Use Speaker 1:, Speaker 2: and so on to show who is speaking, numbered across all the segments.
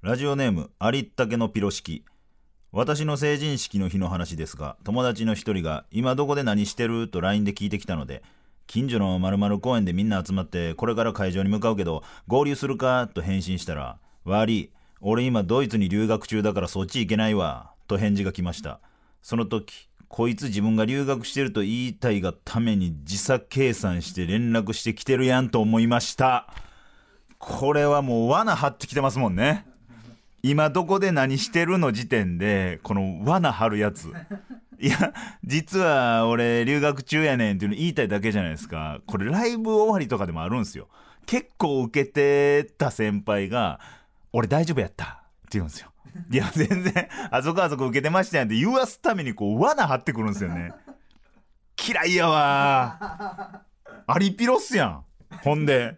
Speaker 1: ラジオネームありったけのピロ式私の成人式の日の話ですが友達の一人が「今どこで何してる?」と LINE で聞いてきたので近所の〇〇公園でみんな集まってこれから会場に向かうけど合流するかと返信したら「悪い俺今ドイツに留学中だからそっち行けないわ」と返事が来ました。その時こいつ自分が留学してると言いたいがために時差計算して連絡してきてるやんと思いました。これはもう罠張ってきてますもんね。今どこで何してるの時点でこの罠張るやつ。いや実は俺留学中やねんっていうの言いたいだけじゃないですか。これライブ終わりとかでもあるんですよ。結構受けてた先輩が「俺大丈夫やった」って言うんですよ。いや全然あそこあそこ受けてましたやんって言わすためにこう罠張ってくるんですよね。嫌いやわアリピロっすやん。ほんで。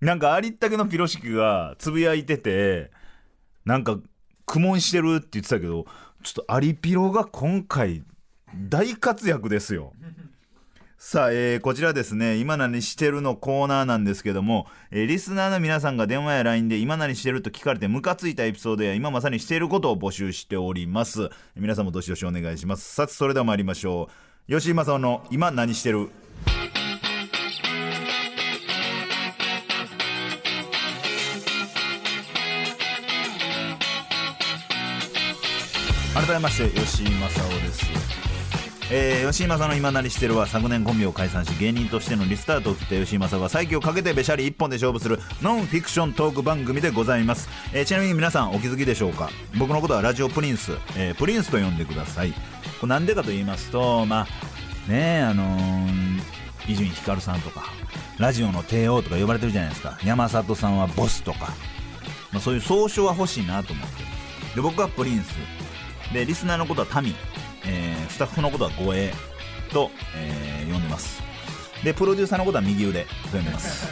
Speaker 1: なんかありったけのピロシキがつぶやいててなんか苦悶してるって言ってたけどちょっとアリピロが今回大活躍ですよ。さあ、えーこちらですね、今何してるのコーナーなんですけども、えーリスナーの皆さんが電話や LINE で今何してると聞かれてムカついたエピソードや今まさにしていることを募集しております。皆さんもどしどしお願いします。さて、それでは参りましょう。吉井正夫の今何してる？改めまして吉井正夫です、えー吉井正の今なりしてるは昨年コンビを解散し芸人としてのリスタートを切った吉井正が再起をかけてべしゃり一本で勝負するノンフィクショントーク番組でございます、えーちなみに皆さんお気づきでしょうか？僕のことはラジオプリンス、えープリンスと呼んでください。これなんでかと言いますとまあねえあの伊集院光さんとかラジオの帝王とか呼ばれてるじゃないですか。山里さんはボスとか、まあ、そういう総称は欲しいなと思って。で僕はプリンス。でリスナーのことはタミ、えースタッフのことは護衛と、えー呼んでます。でプロデューサーのことは右腕と呼んでます。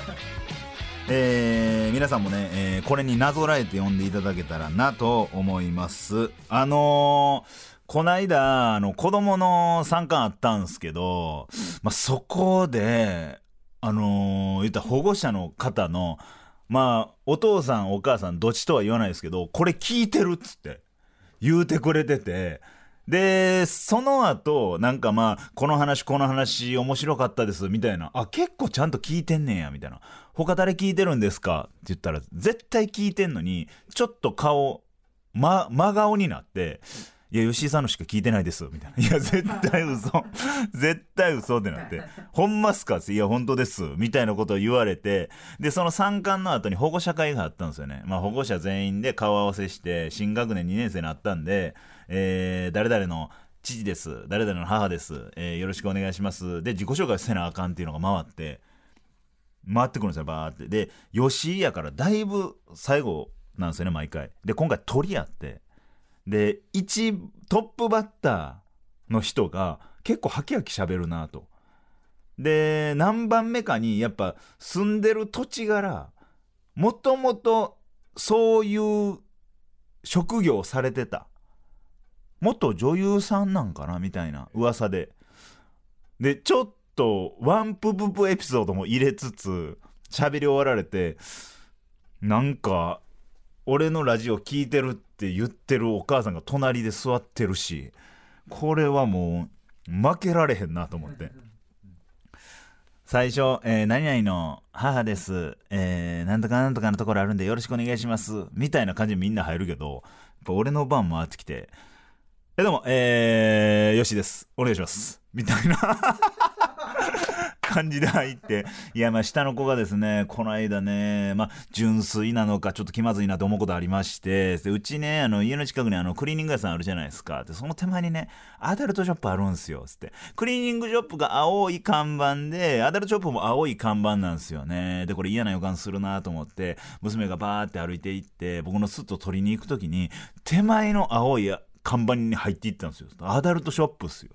Speaker 1: えー皆さんもね、えーこれになぞらえて呼んでいただけたらなと思います。あのーこないだあの子供の参観あったんですけど、まあ、そこであのー言った保護者の方のまあお父さんお母さんどっちとは言わないですけどこれ聞いてるっつって言うてくれててでその後なんかまあこの話この話面白かったですみたいなあ結構ちゃんと聞いてんねんやみたいな他誰聞いてるんですか？って言ったら絶対聞いてんのにちょっと顔ま真顔になっていや、吉井さんのしか聞いてないです、みたいな。いや、絶対嘘。絶対嘘ってなって。ほんますか？いや、本当です。みたいなことを言われて、で、その参観の後に保護者会があったんですよね。まあ、保護者全員で顔合わせして、新学年2年生になったんで、えー、誰々の父です。誰々の母です。えーよろしくお願いします。で、自己紹介せなあかんっていうのが回って、回ってくるんですよ、バーって。で、吉井やからだいぶ最後なんですよね、毎回。で、今回鳥やって。で1トップバッターの人が結構ハキハキ喋るなとで何番目かにやっぱ住んでる土地柄もともとそういう職業をされてた元女優さんなんかなみたいな噂で。でちょっとワンプププエピソードも入れつつ喋り終わられてなんか俺のラジオ聞いてるって言ってるお母さんが隣で座ってるしこれはもう負けられへんなと思って。最初、えー何々の母です、えーなんとかなんとかのところあるんでよろしくお願いします。みたいな感じでみんな入るけどやっぱ俺の番回ってきてえどうもえー、よしですお願いしますみたいな感じで入って、いや、まあ、下の子がですね、この間ね、まあ、純粋なのか、ちょっと気まずいなと思うことありまして、でうちね、あの、家の近くにあの、クリーニング屋さんあるじゃないですか。で、その手前にね、アダルトショップあるんすよ、つって。クリーニングショップが青い看板で、アダルトショップも青い看板なんですよね。で、これ嫌な予感するなと思って、娘がバーって歩いていって、僕のスッと取りに行くときに、手前の青い看板に入っていったんですよ。アダルトショップっすよ。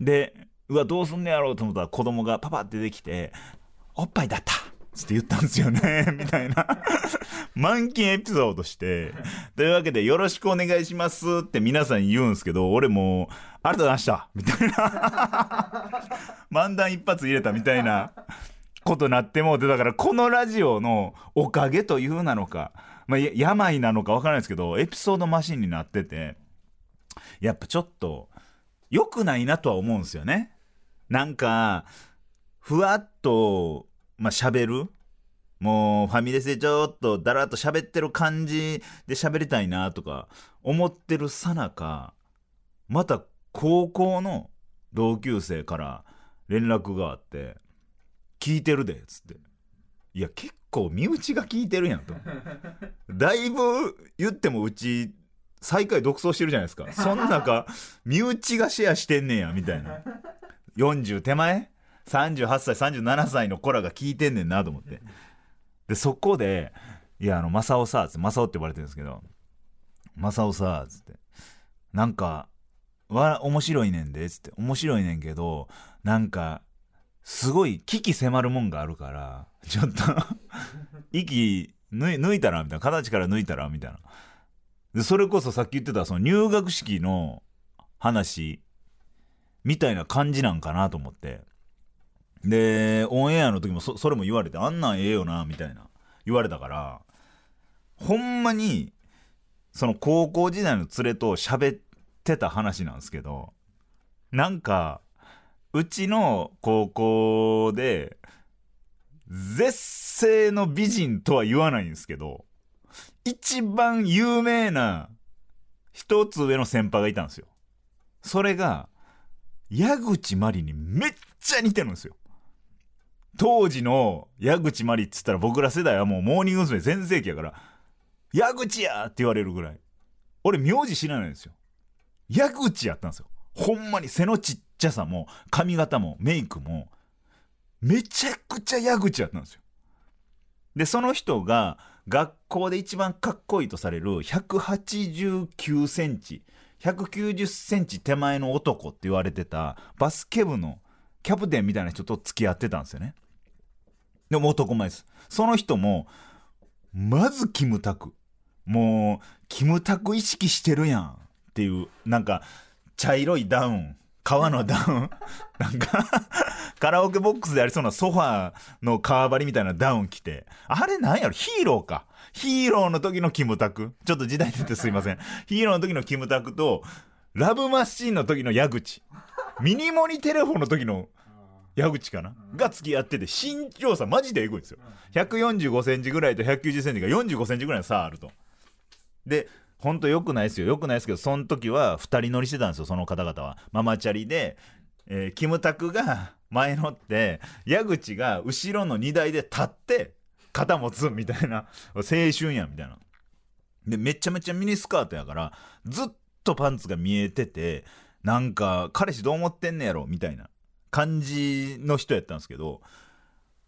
Speaker 1: で、うわ、どうすんねやろうと思ったら子供がパパって出てきて、おっぱいだった！つって言ったんですよね。みたいな。満金エピソードして。というわけでよろしくお願いします。って皆さん言うんですけど俺もありがとうございました。みたいな。漫談一発入れた。みたいな。ことなってもうてだからこのラジオのおかげというなのか、まあ、病なのかわからないですけどエピソードマシンになっててやっぱちょっと良くないなとは思うんですよね。なんかふわっとまあ喋る。もうファミレスでちょっとだらっと喋ってる感じで喋りたいなとか思ってるさなかまた高校の同級生から連絡があって「聞いてるで」っつって。いや結構身内が聞いてるやんと。だいぶ言ってもうち最下位独走してるじゃないですか。そん中身内がシェアしてんねやみたいな。40手前？38歳37歳の子らが聞いてんねんなと思って。でそこで「いやあの正雄さ」つって正雄って呼ばれてるんですけど「正雄さ」つって「なんかわ面白いねんで」つって「面白いねんけどなんかすごい危機迫るもんがあるからちょっと息抜い抜いたらみたいな形から抜いたらみたいなでそれこそさっき言ってたその入学式の話みたいな感じなんかなと思って。でオンエアの時もそれも言われてあんなんええよなみたいな言われたからほんまにその高校時代の連れと喋ってた話なんですけどなんかうちの高校で絶世の美人とは言わないんですけど一番有名な一つ上の先輩がいたんですよ。それが矢口真理にめっちゃ似てるんですよ。当時の矢口真理っつったら僕ら世代はもうモーニング娘。全盛期やから矢口やって言われるぐらい。俺名字知らないんですよ。矢口やったんですよ。ほんまに背のちっちゃさも髪型もメイクもめちゃくちゃ矢口やったんですよ。でその人が学校で一番かっこいいとされる189センチ190センチ手前の男って言われてたバスケ部のキャプテンみたいな人と付き合ってたんですよね。でも男前です。その人もまずキムタク。もうキムタク意識してるやんっていうなんか茶色いダウン。革のダウン。なんかカラオケボックスでありそうなソファーの革張りみたいなダウン着て。あれなんやろ？ヒーローか。ヒーローの時のキムタク。ちょっと時代出てすいません。ヒーローの時のキムタクとラブマシーンの時の矢口。ミニモニテレフォンの時の矢口かな？が付き合ってて身長差マジでエグいんですよ。145センチぐらいと190センチが45センチぐらいの差あると。でほんとよくないですよ。よくないですけどその時は2人乗りしてたんですよその方々は。ママチャリで、えーキムタクが前乗って矢口が後ろの荷台で立って肩持つみたいな。青春やみたいな。でめちゃめちゃミニスカートやからずっとパンツが見えててなんか彼氏どう思ってんねやろみたいな感じの人やったんですけど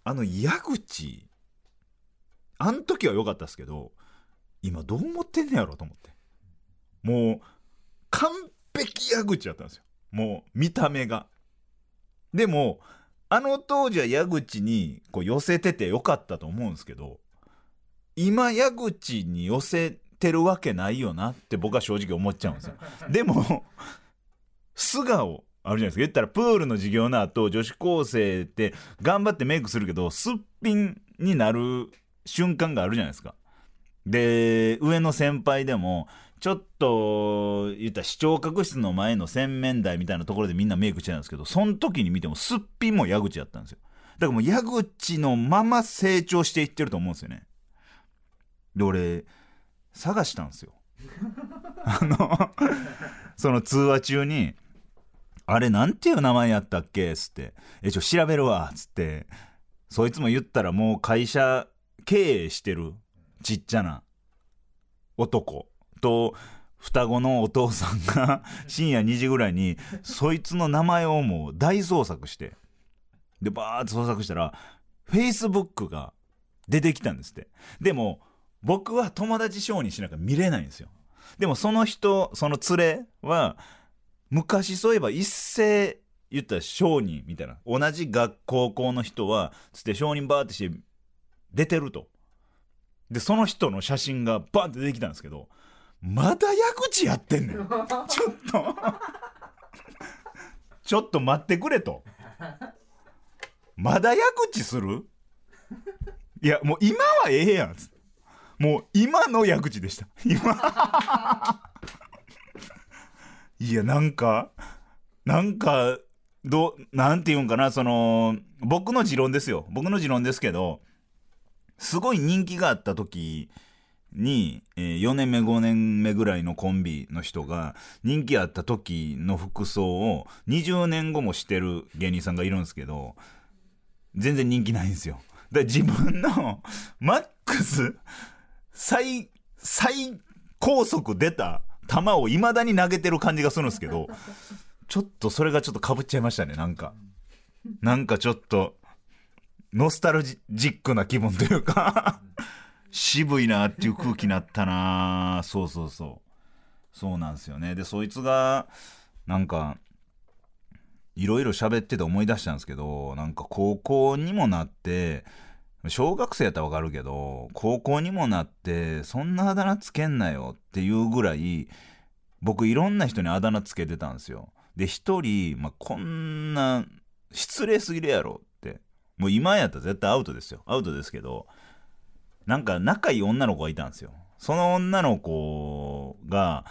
Speaker 1: あの矢口あん時は良かったですけど今どう思ってんねやろと思って。もう完璧矢口やったんですよ。もう見た目が。でもあの当時は矢口にこう寄せててよかったと思うんですけど今矢口に寄せてるわけないよなって僕は正直思っちゃうんですよ。でも素顔あるじゃないですか。言ったらプールの授業の後女子高生って頑張ってメイクするけどすっぴんになる瞬間があるじゃないですか。で上の先輩でもちょっと言ったら視聴覚室の前の洗面台みたいなところでみんなメイクしてたんですけどその時に見てもすっぴんも矢口やったんですよ。だからもう矢口のまま成長していってると思うんですよね。で俺探したんですよ。あのその通話中に「あれなんていう名前やったっけ?」っつって「えちょ調べるわ」っつってそいつも言ったらもう会社経営してるちっちゃな男と双子のお父さんが深夜2時ぐらいにそいつの名前をもう大捜索してでバーッと捜索したら Facebook が出てきたんですって。でも僕は友達承認しなきゃ見れないんですよ。でもその人その連れは昔そういえば一斉言ったら商人みたいな。同じ学高校の人はつって承認バーってして出てると。で、その人の写真がバンって出てきたんですけど、まだ矢口やってんねん。ちょっと。ちょっと待ってくれと。まだ矢口する？いや、もう今はええやん。もう今の矢口でした。今。いや、なんか、なんか、どう、なんて言うんかな、その、僕の持論ですよ。僕の持論ですけど、すごい人気があった時に、えー4年目、5年目ぐらいのコンビの人が、人気あった時の服装を20年後もしてる芸人さんがいるんですけど、全然人気ないんですよ。で、自分の マックス、最、最高速出た球を未だに投げてる感じがするんですけど、ちょっとそれがちょっと被っちゃいましたね、なんか。なんかちょっと、ノスタルジックな気分というか、渋いなっていう空気になったなそうそうそう。そうなんですよね。で、そいつが、なんか、いろいろ喋ってて思い出したんですけど、なんか高校にもなって、小学生やったらわかるけど、高校にもなって、そんなあだ名つけんなよっていうぐらい、僕いろんな人にあだ名つけてたんですよ。で、一人、まあ、こんな、失礼すぎるやろ。もう今やったら絶対アウトですよ。アウトですけど、なんか仲いい女の子がいたんですよ。その女の子が、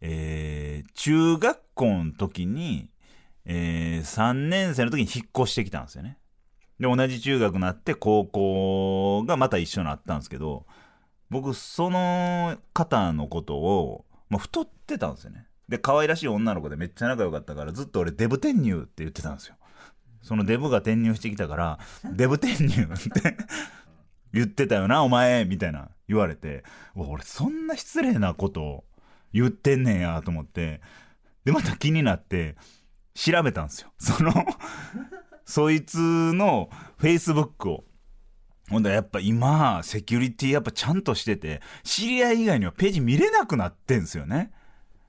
Speaker 1: えー、中学校の時に、えー、3年生の時に引っ越してきたんですよね。で、同じ中学になって高校がまた一緒になったんですけど、僕、その方のことを、まあ、太ってたんですよね。で、可愛らしい女の子でめっちゃ仲良かったから、ずっと俺デブ転入って言ってたんですよ。そのデブが転入してきたから、デブ転入って 言ってたよな、お前みたいな言われて、俺そんな失礼なことを言ってんねんやと思って、で、また気になって、調べたんですよ。その、そいつの Facebook を。ほんだらやっぱ今、セキュリティやっぱちゃんとしてて、知り合い以外にはページ見れなくなってんすよね。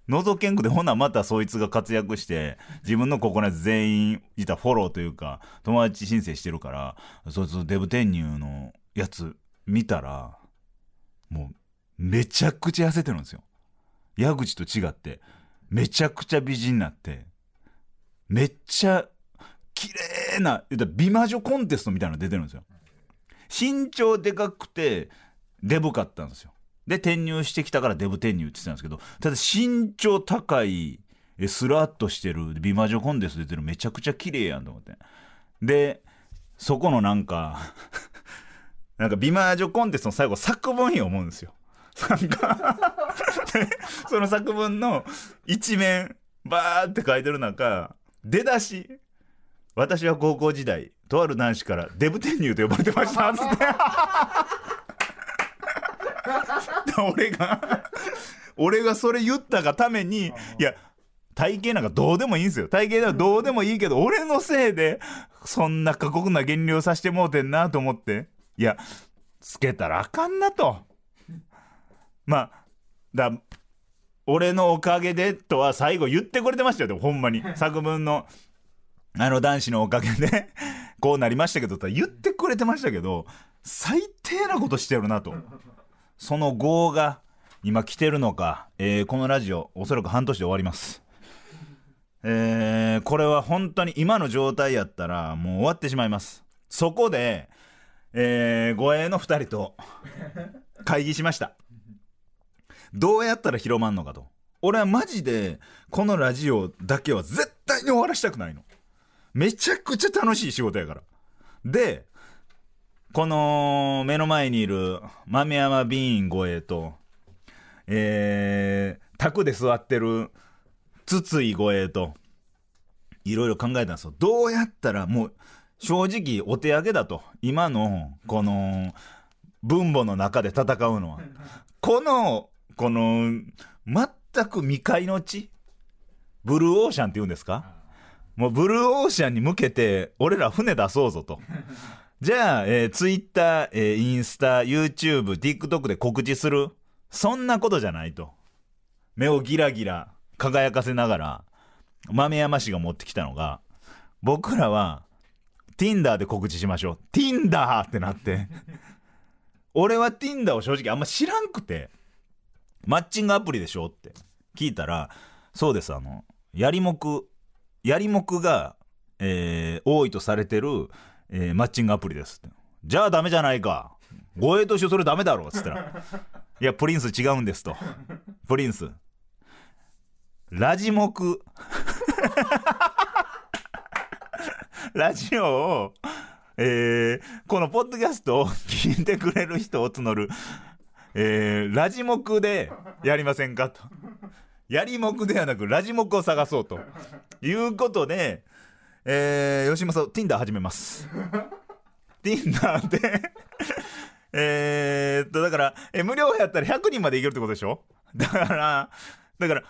Speaker 1: 覗けんくで、ほなまたそいつが活躍して、自分のここのやつ全員いたフォローというか、友達申請してるから、そいつデブ転入のやつ見たら、もう、めちゃくちゃ痩せてるんですよ。矢口と違って、めちゃくちゃ美人になって、めっちゃ、綺麗な、美魔女コンテストみたいなの出てるんですよ。身長でかくて、デブかったんですよ。で、転入してきたからデブ転入って言ってたんですけど、ただ身長高い、スラッとしてる、美魔女コンテスト出てる、めちゃくちゃ綺麗やんと思って。で、そこのなんか、なんか美魔女コンテストの最後作文読むんですよ。なんか で、その作文の一面、バーって書いてる中、出だし、私は高校時代、とある男子からデブ転入と呼ばれてましたっ、つって。で 俺が、俺がそれ言ったがために、いや、体型なんかどうでもいいんですよ。体型なんかどうでもいいけど、俺のせいで、そんな過酷な減量させてもうてんなと思って。いや、つけたらあかんなと。まあ、だ、俺のおかげでとは最後言ってくれてましたよ、でもほんまに。作文の、あの男子のおかげで、こうなりましたけど、とは言ってくれてましたけど、最低なことしてるなと。その業が今来てるのか、えーこのラジオ、おそらく半年で終わります。えーこれは本当に今の状態やったらもう終わってしまいます。そこで、えー、護衛の二人と会議しました。どうやったら広まんのかと。俺はマジで、このラジオだけは絶対に終わらしたくないの。めちゃくちゃ楽しい仕事やから。で、この目の前にいる豆山ビーン護衛と、えー、宅で座ってる筒井護衛と、いろいろ考えたんですよ。どうやったらもう、正直お手上げだと。今の、この、分母の中で戦うのは。この、この、全く未開の地ブルーオーシャンって言うんですか？もうブルーオーシャンに向けて、俺ら船出そうぞと。じゃあ、えー、ツイッター、えーインスタ、YouTube、TikTok で告知する？そんなことじゃないと。目をギラギラ輝かせながら、豆山氏が持ってきたのが、僕らは、Tinder で告知しましょう Tinder ってなって 俺は Tinder を正直あんま知らんくてマッチングアプリでしょって聞いたらそうですあのやりもくやりもくが、えー多いとされてる、えーマッチングアプリですって。じゃあダメじゃないか。護衛としてそれダメだろっつったらいやプリンス違うんですと。プリンス。ラジモク。ラジオを、えーこのポッドキャストを聞いてくれる人を募る、えーラジモクでやりませんかと。やりもくではなくラジモクを探そうということで、えー、吉正 Tinder 始めます。Tinder で えーっとだから、え無料やったら100人までいけるってことでしょ？だからだから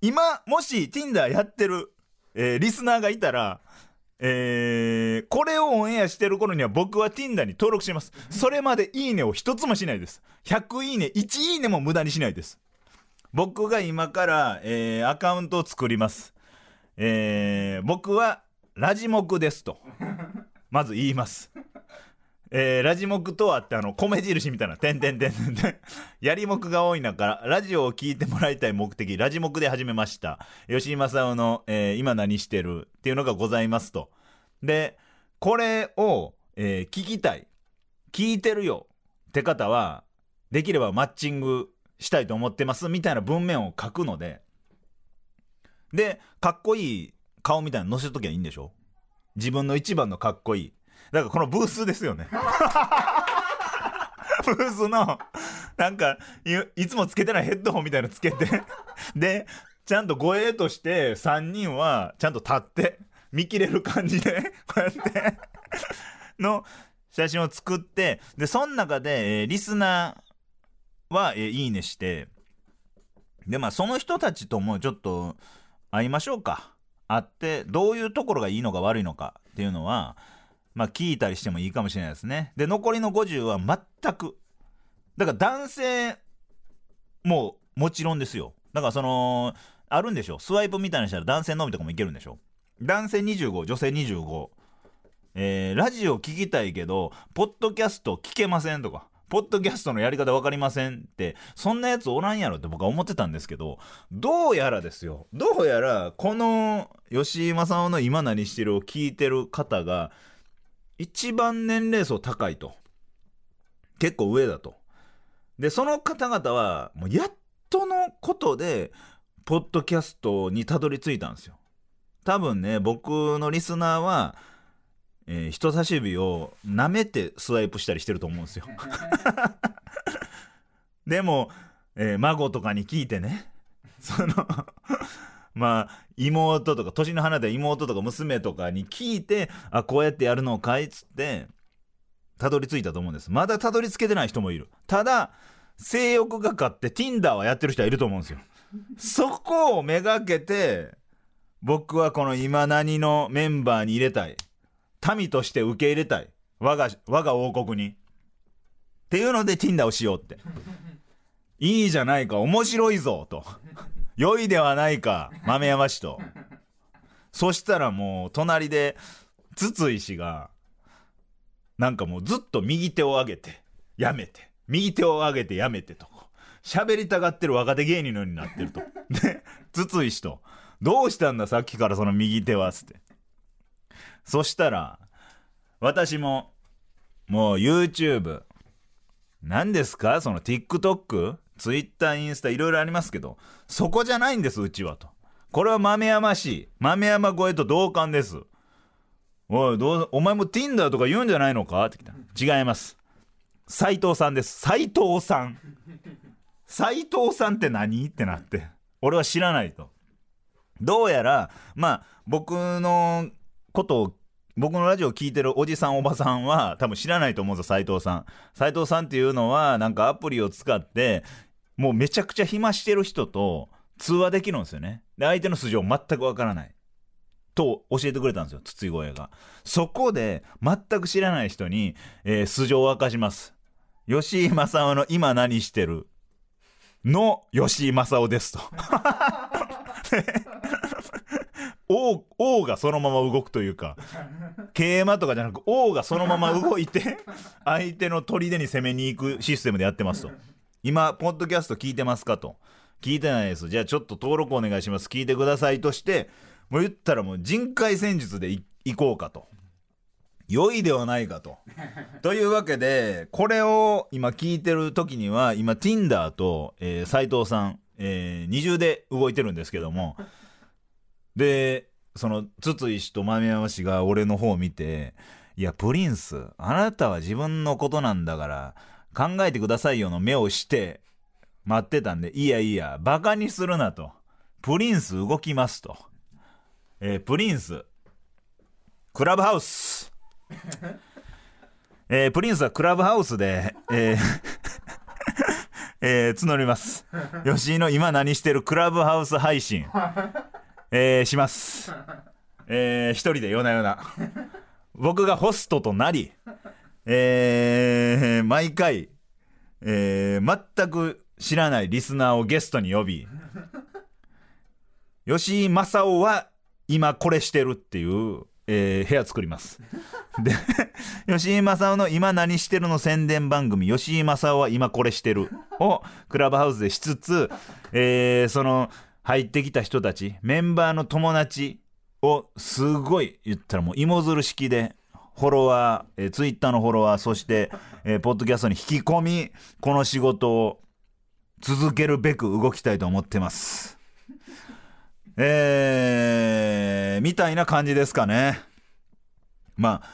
Speaker 1: 今もし Tinder やってる、えーリスナーがいたらえーこれをオンエアしてる頃には僕は Tinder に登録します。それまでいいねを一つもしないです。100いいね、1いいねも無駄にしないです。僕が今から、えーアカウントを作ります。えー僕はラジモクですと。まず言います。えーラジモクとはってあの米印みたいな「てんてんてんてんてん」やりもくが多い中ラジオを聞いてもらいたい目的ラジモクで始めました吉井正夫の、えー今何してる?」っていうのがございますとでこれを、えー聞きたい聞いてるよって方はできればマッチングしたいと思ってますみたいな文面を書くのででかっこいい顔みたいなの載せときゃいいんでしょ？自分の一番のかっこいい。だからこのブースですよね。ブースのなんかいいつもつけてないヘッドホンみたいのつけて。でちゃんと護衛として3人はちゃんと立って見切れる感じでこうやっての写真を作ってでその中で、えーリスナーは、えーいいねして。でまあその人たちともちょっと会いましょうか。会ってどういうところがいいのか悪いのかっていうのはまあ聞いたりしてもいいかもしれないですね。で残りの50は全く。だから男性ももちろんですよ。だからそのあるんでしょスワイプみたいにしたら男性のみとかもいけるんでしょ男性25女性25えーラジオ聞きたいけどポッドキャスト聞けませんとか。ポッドキャストのやり方分かりませんってそんなやつおらんやろって僕は思ってたんですけどどうやらですよ。どうやらこの吉井正夫の今何してるを聞いてる方が一番年齢層高いと。結構上だと。でその方々はもうやっとのことでポッドキャストにたどり着いたんですよ。多分ね僕のリスナーは、えー人差し指を舐めてスワイプしたりしてると思うんですよ。でも、えー孫とかに聞いてね そのまあ妹とか年の離れた妹とか娘とかに聞いてあこうやってやるのかいっつってたどり着いたと思うんです。まだたどり着けてない人もいる。ただ性欲が勝って Tinder はやってる人はいると思うんですよ。そこをめがけて僕はこの今何のメンバーに入れたい。民として受け入れたい。我が我が王国に。っていうので Tinder をしようって。いいじゃないか面白いぞと。良いではないか豆山氏と。そしたらもう隣で筒井氏がなんかもうずっと右手を上げてやめて。右手を上げてやめてと。喋りたがってる若手芸人のようになってると。で筒井氏と「どうしたんださっきからその右手は」っつって。そしたら私ももう YouTube 何ですか？その TikTok、Twitter、インスタいろいろありますけど、そこじゃないんです、うちはと。これは豆山市、豆山越えと同感です。おい、どうお前も Tinder とか言うんじゃないのか？って来た。違います。斉藤さんです。斉藤さん。斉藤さんって何？ってなって。俺は知らないと。どうやら、まあ、僕のことを僕のラジオを聞いてるおじさんおばさんは多分知らないと思うんですよ斉藤さん。斉藤さんっていうのはなんかアプリを使ってもうめちゃくちゃ暇してる人と通話できるんですよね。で相手の素性全くわからない。と教えてくれたんですよ筒井声が。そこで全く知らない人に、えー素性を明かします。吉井正夫の今何してるの？吉井正夫ですと。王王がそのまま動くというか桂馬とかじゃなく王がそのまま動いて 相手の砦に攻めに行くシステムでやってますと。今ポッドキャスト聞いてますかと。聞いてないです。じゃあちょっと登録お願いします。聞いてくださいとしてもう言ったらもう人海戦術でい行こうかと。良いではないかと。というわけで、これを今聞いてる時には、今 Tinder と、えー、斉藤さん、えー二重で動いてるんですけども、で、その、筒井氏と豆山氏が俺の方を見て、いや、プリンス、あなたは自分のことなんだから、考えてくださいよの目をして、待ってたんで、いやいや、バカにするなと。プリンス動きますと。えープリンス、クラブハウス。えープリンスはクラブハウスで、えー えー募ります。吉井の今何してるクラブハウス配信、えーします。えー一人で夜な夜な。僕がホストとなり、えー毎回、えー全く知らないリスナーをゲストに呼び、吉井正夫は今これしてるっていう、えー部屋作ります。で、吉井正夫の今何してるの宣伝番組、吉井正夫は今これしてるをクラブハウスでしつつ、えーその入ってきた人たち、メンバーの友達をすごい言ったらもう芋づる式で、フォロワー、えー、ツイッターのフォロワー、そして、えーポッドキャストに引き込み、この仕事を続けるべく動きたいと思ってます。えー、みたいな感じですかね。まあ、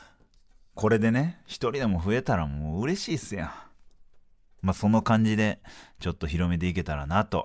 Speaker 1: これでね、一人でも増えたらもう嬉しいっすやん。まあ、その感じで、ちょっと広めていけたらなと、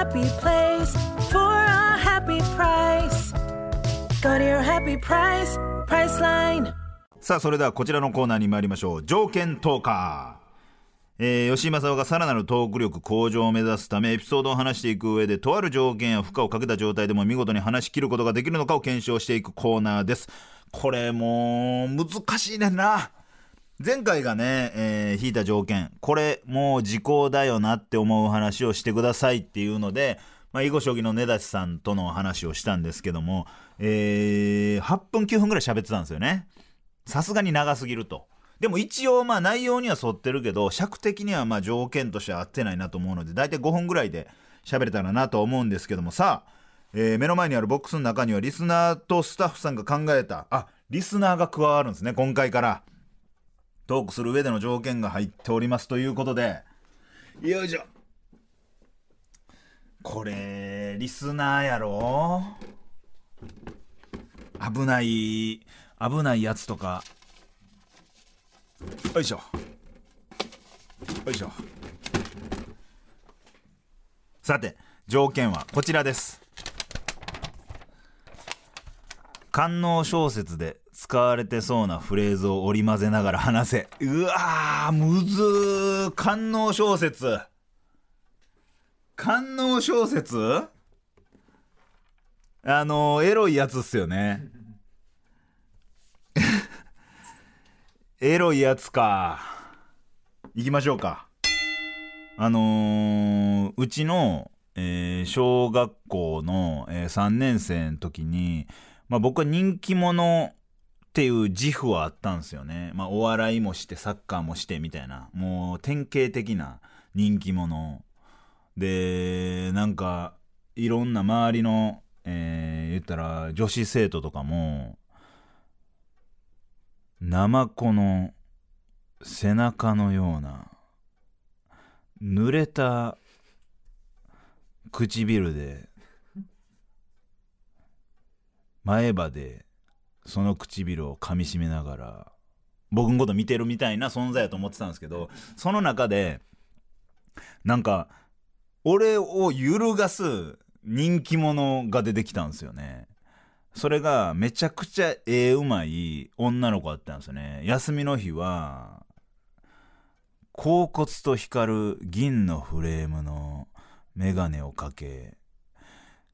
Speaker 2: happy place for a happy price. Go to your happy price, Priceline.
Speaker 1: さあ、それではこちらのコーナーに参りましょう。条件トーカー。えー吉井正夫がさらなるトーク力向上を目指すためエピソードを話していく上でとある条件や負荷をかけた状態でも見事に話し切ることができるのかを検証していくコーナーですこれもう難しいねんな前回がね、えー引いた条件。これもう時効だよなって思う話をしてくださいっていうので、まあ、囲碁将棋の根立さんとの話をしたんですけども、えー8分9分ぐらい喋ってたんですよね。さすがに長すぎると。でも一応まあ内容には沿ってるけど尺的にはまあ条件としては合ってないなと思うので大体5分ぐらいで喋れたらなと思うんですけども。さあ、えー目の前にあるボックスの中にはリスナーとスタッフさんが考えたあリスナーが加わるんですね今回から。トークする上での条件が入っておりますということで。よいしょ。これリスナーやろ？危ない危ないやつとか。よいしょ。よいしょ。さて条件はこちらです。官能小説で使われてそうなフレーズを織り交ぜながら話せ。うわーむずー官能小説。官能小説？あのエロいやつっすよね。エロいやつか。行きましょうか。あのーうちの、えー小学校の、え3年生の時に、まあ、僕は人気者っていう自負はあったんですよね、まあ、お笑いもしてサッカーもしてみたいな。もう典型的な人気者。でなんかいろんな周りの、えー言ったら女子生徒とかもナマコの背中のような濡れた唇で前歯でその唇を噛みしめながら僕のこと見てるみたいな存在やと思ってたんですけどその中でなんか俺を揺るがす人気者が出てきたんですよね。それがめちゃくちゃ絵うまい女の子だったんですよね。休みの日は甲骨と光る銀のフレームの眼鏡をかけ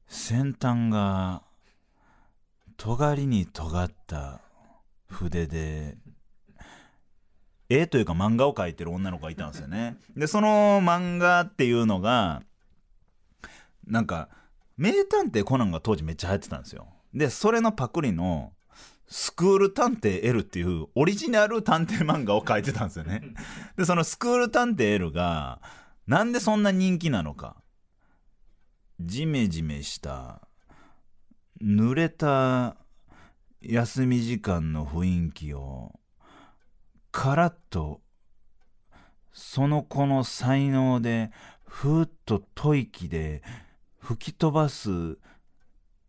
Speaker 1: 先端が尖りに尖った筆で絵というか漫画を描いてる女の子がいたんですよね。でその漫画っていうのがなんか名探偵コナンが当時めっちゃ流行ってたんですよ。でそれのパクリのスクール探偵 L っていうオリジナル探偵漫画を描いてたんですよね。でそのスクール探偵 L がなんでそんな人気なのか。ジメジメした濡れた休み時間の雰囲気をカラッとその子の才能でふーっと吐息で吹き飛ばす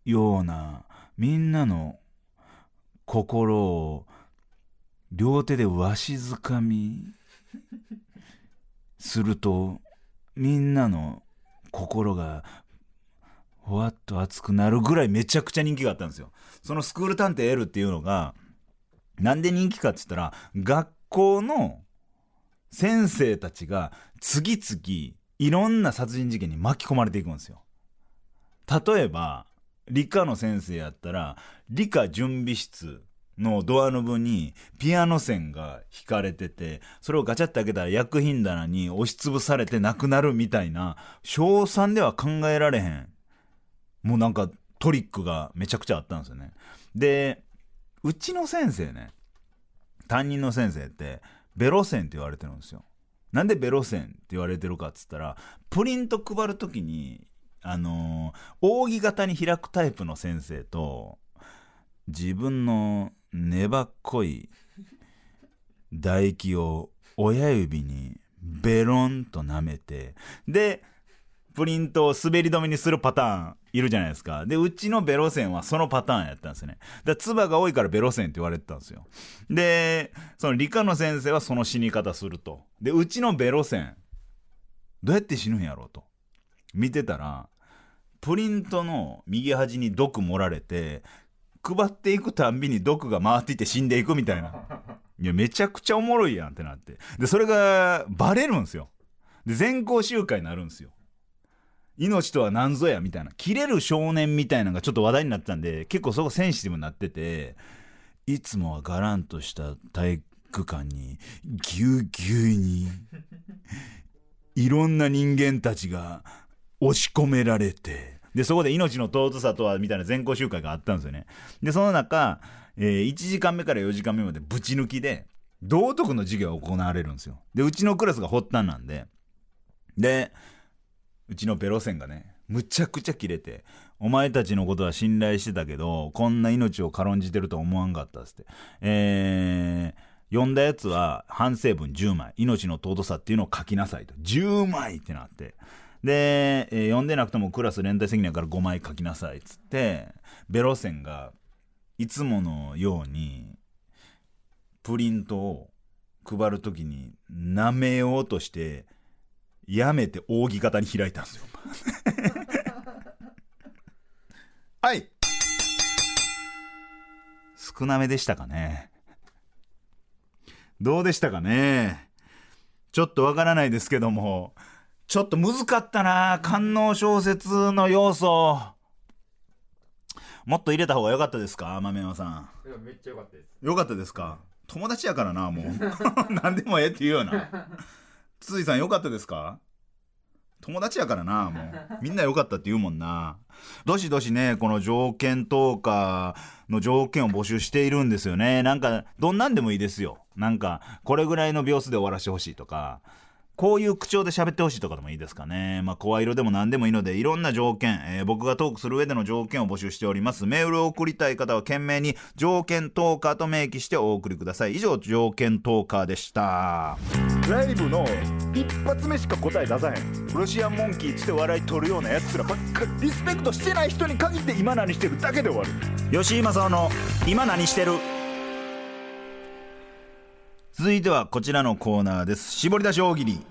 Speaker 1: ようなみんなの心を両手でわしづかみするとみんなの心がほわっと熱くなるぐらいめちゃくちゃ人気があったんですよ。そのスクール探偵 L っていうのがなんで人気かって言ったら学校の先生たちが次々いろんな殺人事件に巻き込まれていくんですよ。例えば理科の先生やったら理科準備室のドアノブにピアノ線が引かれててそれをガチャって開けたら薬品棚に押しつぶされてなくなるみたいな小3では考えられへんもうなんかトリックがめちゃくちゃあったんですよね。でうちの先生ね担任の先生ってベロ線って言われてるんですよ。なんでベロ線って言われてるかっつったらプリント配る時にあのー、扇形に開くタイプの先生と自分の粘っこい唾液を親指にベロンと舐めてでプリントを滑り止めにするパターン。いるじゃないですか。で、うちのベロ線はそのパターンやったんですね。だから唾が多いからベロ線って言われてたんですよ。で、その理科の先生はその死に方すると。で、うちのベロ線、どうやって死ぬんやろうと。見てたら、プリントの右端に毒盛られて、配っていくたんびに毒が回っていって死んでいくみたいな。いや、めちゃくちゃおもろいやんってなって。で、それがバレるんですよ。で、全校集会になるんですよ。命とは何ぞやみたいな。切れる少年みたいなのがちょっと話題になってたんで、結構そこセンシティブになってて、いつもはガランとした体育館に、ぎゅうぎゅうに、いろんな人間たちが押し込められて、で、そこで命の尊さとは、みたいな全校集会があったんですよね。で、その中、えー、1時間目から4時間目までぶち抜きで、道徳の授業が行われるんですよ。で、うちのクラスが発端なんで、で、うちのベロ線がね、むちゃくちゃ切れて、お前たちのことは信頼してたけど、こんな命を軽んじてるとは思わんかったっつって。えー、読んだやつは反省文10枚、命の尊さっていうのを書きなさいと。10枚ってなって。で、えー、読んでなくてもクラス連帯責任やから5枚書きなさいっつって、ベロ線がいつものように、プリントを配るときに舐めようとして、やめて扇形に開いたんですよ。はい。少なめでしたかね。どうでしたかね。ちょっとわからないですけども。ちょっと難かったな。官能小説の要素。もっと入れた方が良かったですか？豆山さん。
Speaker 3: めっちゃ良かったです。
Speaker 1: 良かったですか？友達やからなもう。何でもええって言うよな筒井さんよかったですか？友達やからなもう。みんな良かったって言うもんな。どしどしねこの条件投下の条件を募集しているんですよね。なんかどんなんでもいいですよ。なんかこれぐらいの秒数で終わらせてほしいとか。こういう口調で喋ってほしいとかでもいいですかね。まあ、声色でも何でもいいので、いろんな条件、えー、僕がトークする上での条件を募集しております。メールを送りたい方は懸命に条件トーカーと明記してお送りください。以上、条件トーカーでした。ライブの一発目しか答え出さへん。ロシアンモンキーつって笑い取るようなやつらばっかり、リスペクトしてない人に限って今何してる？だけで終わる。吉井正夫の今何してる？続いてはこちらのコーナーです。絞り出し大喜利。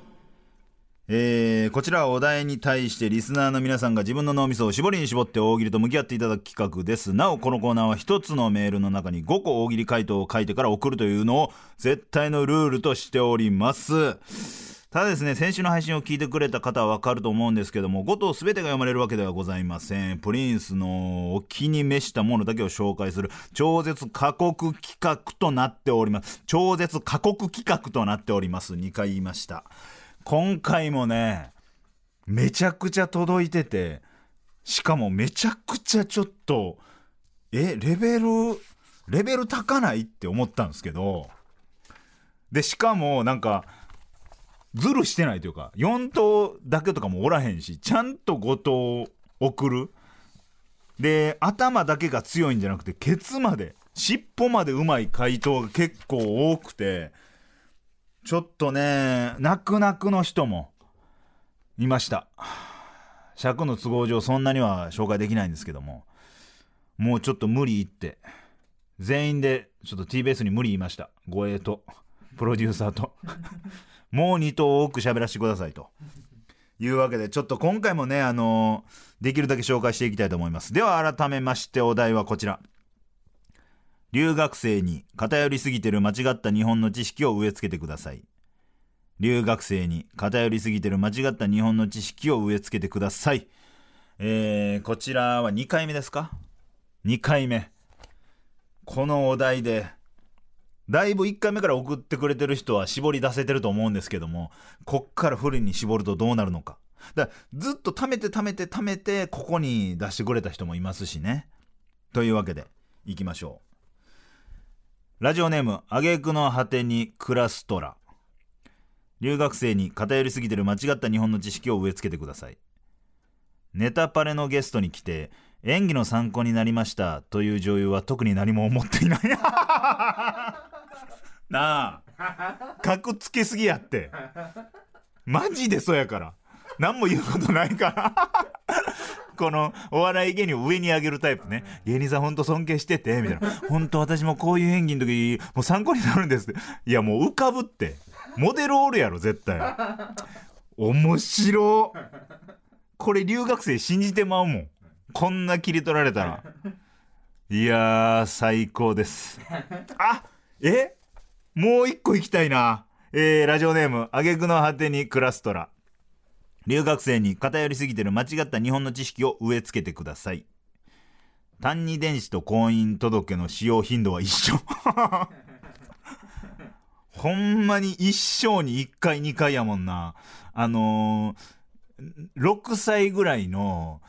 Speaker 1: えーこちらはお題に対してリスナーの皆さんが自分の脳みそを絞りに絞って大喜利と向き合っていただく企画です。なおこのコーナーは一つのメールの中に5個大喜利回答を書いてから送るというのを絶対のルールとしております。ただですね先週の配信を聞いてくれた方は分かると思うんですけども5頭全てが読まれるわけではございません。プリンスのお気に召したものだけを紹介する超絶過酷企画となっております。超絶過酷企画となっております。2回言いました。今回もねめちゃくちゃ届いててしかもめちゃくちゃちょっとえレベルレベル高ないって思ったんですけど。でしかもなんかズルしてないというか4頭だけとかもおらへんしちゃんと5頭送る。で頭だけが強いんじゃなくてケツまで尻尾までうまい回答が結構多くてちょっとね泣く泣くの人もいました。尺の都合上そんなには紹介できないんですけどももうちょっと無理言って全員でちょっと TBS に無理言いました。護衛とプロデューサーと。もう2頭多く喋らせてくださいと。いうわけでちょっと今回もねあのできるだけ紹介していきたいと思います。では改めましてお題はこちら。留学生に偏りすぎてる間違った日本の知識を植え付けてください。留学生に偏りすぎてる間違った日本の知識を植え付けてください。えー、こちらは2回目ですか？2回目。このお題でだいぶ1回目から送ってくれてる人は絞り出せてると思うんですけどもこっからフルに絞るとどうなるのか。だずっと貯めて貯めて貯めてここに出してくれた人もいますしね。というわけでいきましょう。ラジオネームあげくの果てにクラストラ。留学生に偏りすぎてる間違った日本の知識を植え付けてください。ネタパレのゲストに来て演技の参考になりましたという女優は特に何も思っていない。なあ。かっこつけすぎやって。マジでそうやから。何も言うことないから。このお笑い芸人を上に上げるタイプね。芸人さんほんと尊敬しててみたいな。本当私もこういう演技の時もう参考になるんですって。いやもう浮かぶって。モデルおるやろ絶対。面白これ留学生信じてまうもん。こんな切り取られたら。いやー最高です。あえ？もう一個行きたいな。えー、ラジオネームあげくの果てにクラストラ。留学生に偏りすぎてる間違った日本の知識を植え付けてください。単二電子と婚姻届の使用頻度は一緒。ほんまに一生に1回2回やもんな。あのー、6歳ぐらいの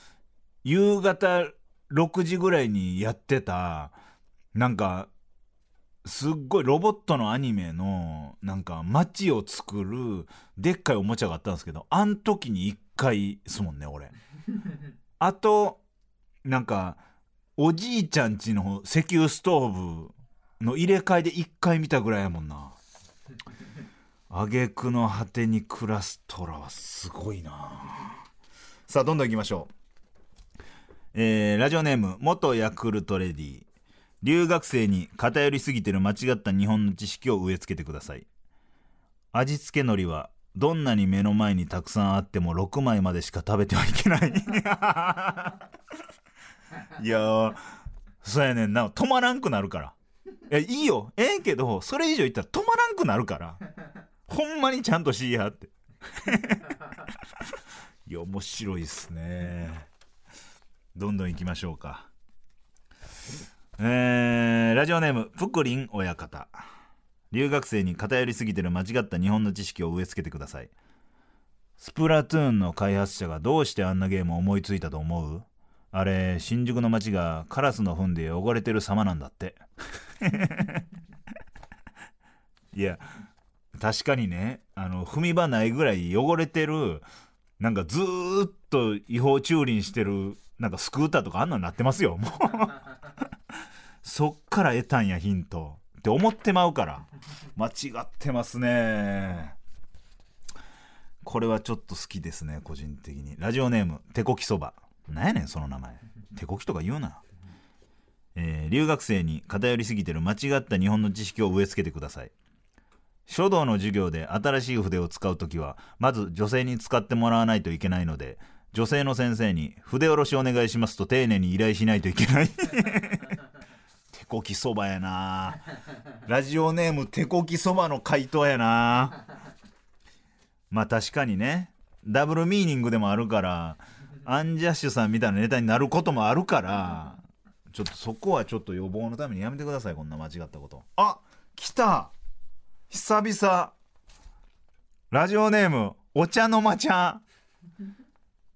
Speaker 1: 夕方6時ぐらいにやってたなんかすっごいロボットのアニメのなんか街を作るでっかいおもちゃがあったんですけどあん時に1回ですもんね俺。あとなんかおじいちゃんちの石油ストーブの入れ替えで1回見たぐらいやもんな。挙句の果てにクラストラはすごいな。さあどんどんいきましょう。えーラジオネーム元ヤクルトレディ留学生に偏りすぎてる間違った日本の知識を植え付けてください。味付け海苔はどんなに目の前にたくさんあっても6枚までしか食べてはいけない。いやーそうやねんな。止まらんくなるから。いやいいよ。ええけどそれ以上言ったら止まらんくなるから。ほんまにちゃんとしいやって。いや面白いっすね。どんどん行きましょうかえーラジオネームぷくりん親方。留学生に偏りすぎてる間違った日本の知識を植え付けてください。スプラトゥーンの開発者がどうしてあんなゲームを思いついたと思う？あれ新宿の街がカラスの糞で汚れてる様なんだって。いや確かにね。あの踏み場ないぐらい汚れてるなんかずっと違法駐輪してるなんかスクーターとかあんなになってますよもう。そっから得たんやヒントって思ってまうから。間違ってますね。これはちょっと好きですね個人的に。ラジオネーム手こきそば。なんやねんその名前。手こきとか言うな、えー留学生に偏りすぎてる間違った日本の知識を植え付けてください。書道の授業で新しい筆を使う時はまず女性に使ってもらわないといけないので女性の先生に筆下ろしお願いしますと丁寧に依頼しないといけない。こきそばやな。ラジオネーム手こきそばの回答やな。まあ確かにね。ダブルミーニングでもあるからアンジャッシュさんみたいなネタになることもあるからちょっとそこはちょっと予防のためにやめてください。こんな間違ったこと。あ来た。久々。ラジオネームお茶の間ちゃん。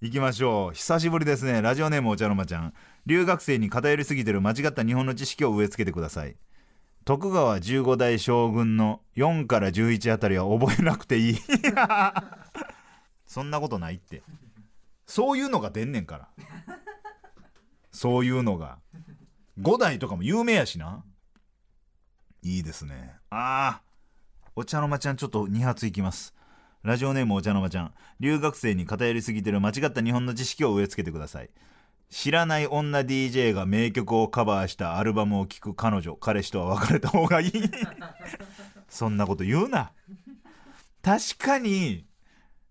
Speaker 1: 行きましょう。久しぶりですね。ラジオネームお茶の間ちゃん。留学生に偏りすぎてる間違った日本の知識を植え付けてください。徳川15代将軍の4から11あたりは覚えなくていい。そんなことないって。そういうのが出んねんから。そういうのが。5代とかも有名やしな。いいですね。ああお茶の間ちゃんちょっと2発いきます。ラジオネームお茶の間ちゃん。留学生に偏りすぎてる間違った日本の知識を植え付けてください。知らない女 DJ が名曲をカバーしたアルバムを聴く彼女彼氏とは別れた方がいい。そんなこと言うな。確かに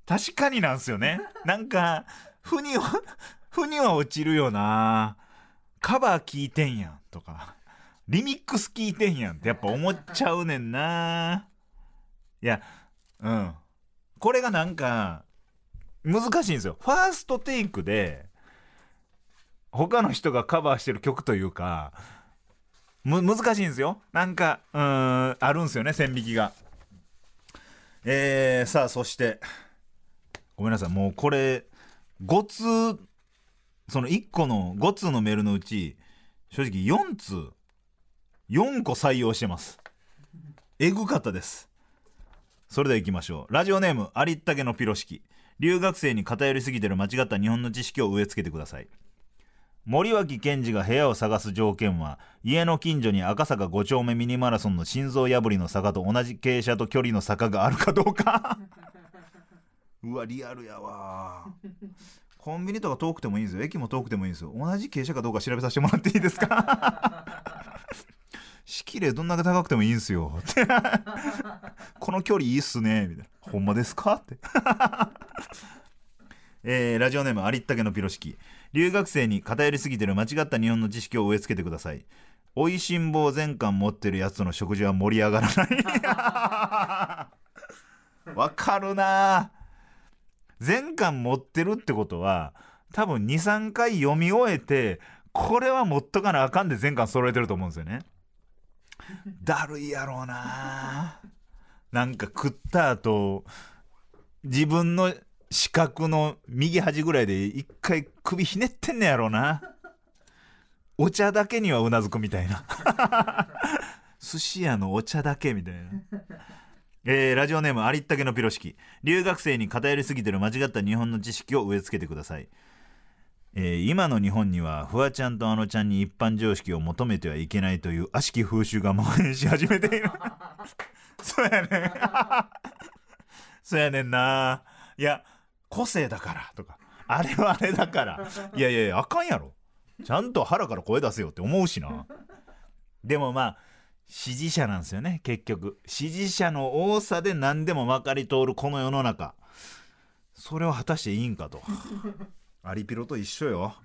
Speaker 1: 確かになんすよね。なんか腑には腑には落ちるよな。カバー聞いてんやん。とか。リミックス聞いてんやんってやっぱ思っちゃうねんな。いやうん。これがなんか難しいんですよ。ファーストテイクで他の人がカバーしてる曲というかむ難しいんですよ。なんかうんあるんですよね線引きが。えー、さあそしてごめんなさい。もうこれ5通その1個の5通のメールのうち正直4通4個採用してます。えぐかったです。それでは行きましょう。ラジオネームありったけのピロシキ。留学生に偏りすぎてる間違った日本の知識を植え付けてください。森脇健児が部屋を探す条件は家の近所に赤坂5丁目ミニマラソンの心臓破りの坂と同じ傾斜と距離の坂があるかどうか。うわリアルやわ。コンビニとか遠くてもいいんですよ。駅も遠くてもいいんですよ。同じ傾斜かどうか調べさせてもらっていいですか？式例どんだけ高くてもいいんすよ。この距離いいっすね。みたいな。ほんまですか？って。えー、ラジオネームありったけのピロシキ留学生に偏りすぎてる間違った日本の知識を植え付けてください。おいしん坊全巻持ってるやつとの食事は盛り上がらない。わかるな。全巻持ってるってことは多分23回読み終えてこれは持っとかなあかんで全巻揃えてると思うんですよね。だるいやろうな。なんか食った後自分の四角の右端ぐらいで一回首ひねってんねやろうな。お茶だけにはうなずくみたいな。寿司屋のお茶だけみたいな。えー、ラジオネームありったけのピロシキ。留学生に偏りすぎてる間違った日本の知識を植え付けてください。えー、今の日本にはフワちゃんとあのちゃんに一般常識を求めてはいけないという悪しき風習が蔓延し始めている。そうやねん。そうやねんな。いや個性だからとか。あれはあれだから。いやいやいやあかんやろ。ちゃんと腹から声出せよって思うしな。でもまあ支持者なんですよね結局。支持者の多さで何でもまかり通るこの世の中。それを果たしていいんかと。アリピロと一緒よ。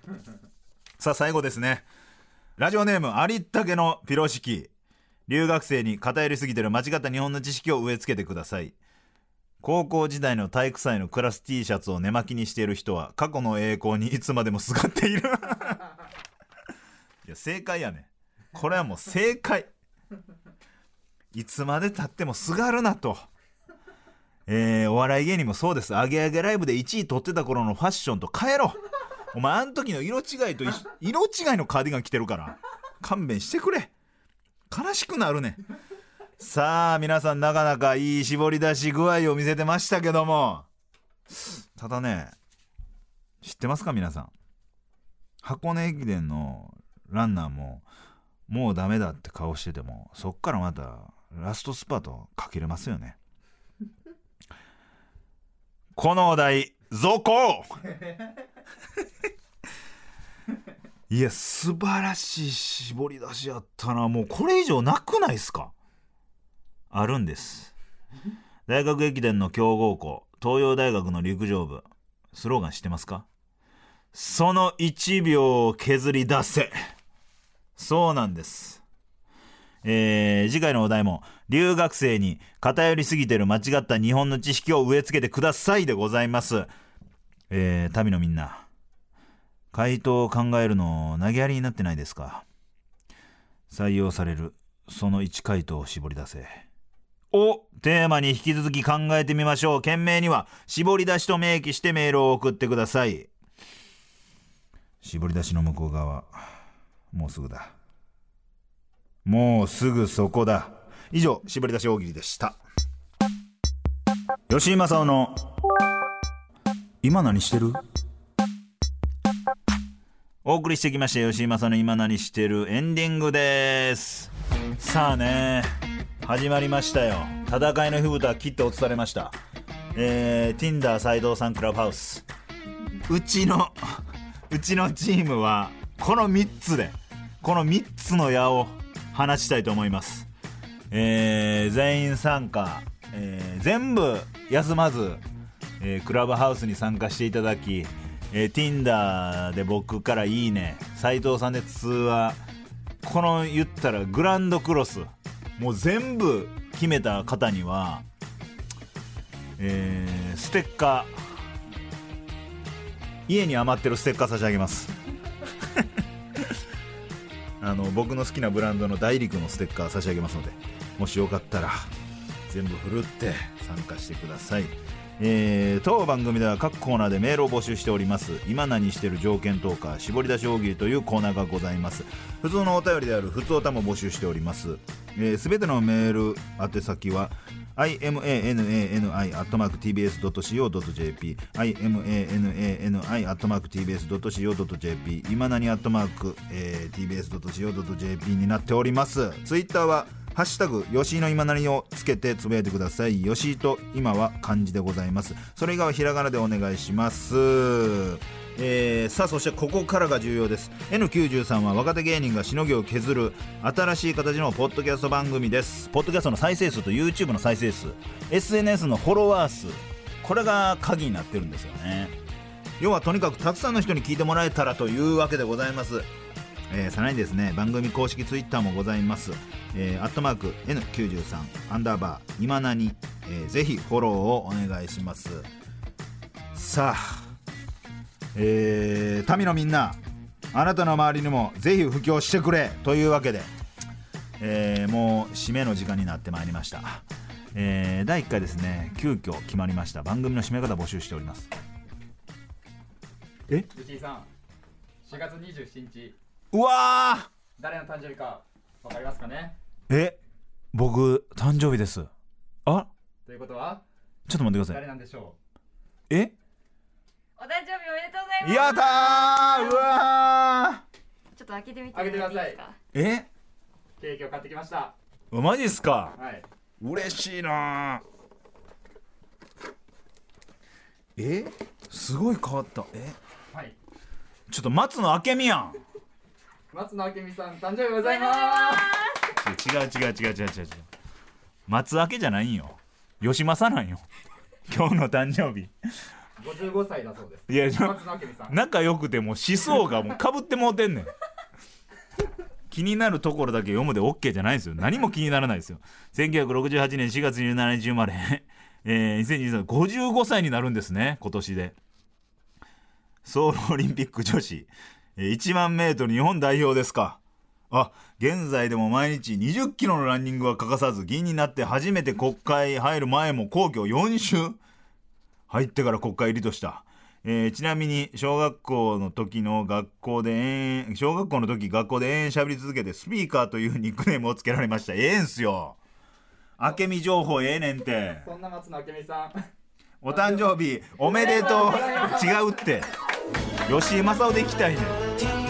Speaker 1: さあ最後ですね。ラジオネームありったけのピロ式留学生に偏りすぎてる間違った日本の知識を植え付けてください高校時代の体育祭のクラス T シャツを寝巻きにしている人は過去の栄光にいつまでもすがっている。いや正解やね。これはもう正解。いつまでたってもすがるなと。えー、お笑い芸人もそうです。アゲアゲライブで1位取ってた頃のファッションと変えろ。お前あの時の色違いと色違いのカーディガン着てるから勘弁してくれ。悲しくなるね。さあ皆さんなかなかいい絞り出し具合を見せてましたけども。ただね知ってますか皆さん。箱根駅伝のランナーももうダメだって顔しててもそっからまたラストスパートかけれますよね。このお題続行。いや素晴らしい絞り出しやったな。もうこれ以上なくないっすか？あるんです。大学駅伝の強豪校東洋大学の陸上部スローガン知ってますか？その1秒を削り出せ。そうなんです。えー次回のお題も留学生に偏りすぎてる間違った日本の知識を植え付けてくださいでございます。えー、旅のみんな回答を考えるの投げやりになってないですか？採用されるその1回答を絞り出せ。をテーマに引き続き考えてみましょう。件名には絞り出しと明記してメールを送ってください。絞り出しの向こう側もうすぐだ。もうすぐそこだ。以上絞り出し大喜利でした。吉井正夫の今何してる？お送りしてきました吉井正夫の今何してるエンディングです。さあね。始まりましたよ。戦いの火蓋切って落とされました。えー、Tinder 斎藤さんクラブハウス。うちの うちのチームはこの3つでこの3つの矢を放ちたいと思います。えー全員参加、えー全部休まず、えークラブハウスに参加していただき、えー Tinder で僕から「いいね」斉藤さんで通話。この言ったらグランドクロス。もう全部決めた方には、えーステッカー。家に余ってるステッカー差し上げます。あの僕の好きなブランドの大陸のステッカー差し上げますのでもしよかったら全部ふるって参加してください、えー当番組では各コーナーでメールを募集しております。今何してる条件トーカー絞り出し大喜利というコーナーがございます。普通のお便りである普通おたも募集しております。すべ、えーてのメール宛先は imanani.tbs.co.jp imanani.tbs.co.jp 今何 .tbs.co.jp になっております。ツイッターはハッシュタグ吉井の今なりをつけてつぶやいてください。吉井と今は漢字でございます。それ以外はひらがなでお願いします。えーさあそしてここからが重要です。N93 は若手芸人がしのぎを削る新しい形のポッドキャスト番組です。ポッドキャストの再生数と YouTube の再生数。SNS のフォロワー数。これが鍵になってるんですよね。要はとにかくたくさんの人に聞いてもらえたらというわけでございます。えーさらにですね番組公式ツイッターもございます、えー、アットマーク N93 アンダーバー今なに、えーぜひフォローをお願いします。さあえー、民のみんなあなたの周りにもぜひ布教してくれというわけで、えーもう締めの時間になってまいりました、えー第1回ですね急遽決まりました。番組の締め方募集しております。え？
Speaker 3: 藤井さん4月27日
Speaker 1: うわ
Speaker 3: 誰の誕生日かわかりますかね？
Speaker 1: ーえ僕誕生日です。あ？
Speaker 3: ということは？
Speaker 1: ちょっと待ってください。
Speaker 3: 誰なんでしょ
Speaker 1: え？
Speaker 4: お誕生日おめでとうございます。
Speaker 1: やったー。うわ
Speaker 4: ちょっと開けてみて
Speaker 3: 開けてください。
Speaker 1: え？
Speaker 3: うケーキを買ってきました。
Speaker 1: マジっすか？
Speaker 3: はい。
Speaker 1: 嬉しいなえ？すごい変わった。え？
Speaker 3: はい。
Speaker 1: ちょっと松野明美やん
Speaker 3: 松野明美さん誕生日ございます。
Speaker 1: 違う違う違う違う違う違う。松明じゃないんよ。吉正なんよ。今日の誕生日。
Speaker 3: 55歳だそうです。
Speaker 1: いや
Speaker 3: 松野明美さん。
Speaker 1: 仲良くてもう思想がもうかぶってもうてんねん。気になるところだけ読むで OK じゃないんですよ。何も気にならないですよ。1968年4月27日生まれ、えー、2023年55歳になるんですね今年で。ソウルオリンピック女子。えー1万メートル日本代表ですか。あ現在でも毎日20キロのランニングは欠かさず議員になって初めて国会入る前も皇居4周。入ってから国会入りとした、えーちなみに小学校の時の学校で延々小学校の時学校で延々喋り続けてスピーカーというニックネームをつけられました。ええんすよ。明美情報ええねんて。
Speaker 3: そんな松野明美さん。
Speaker 1: お誕生日おめでとう。違うって。吉井正夫で行きたいねん Till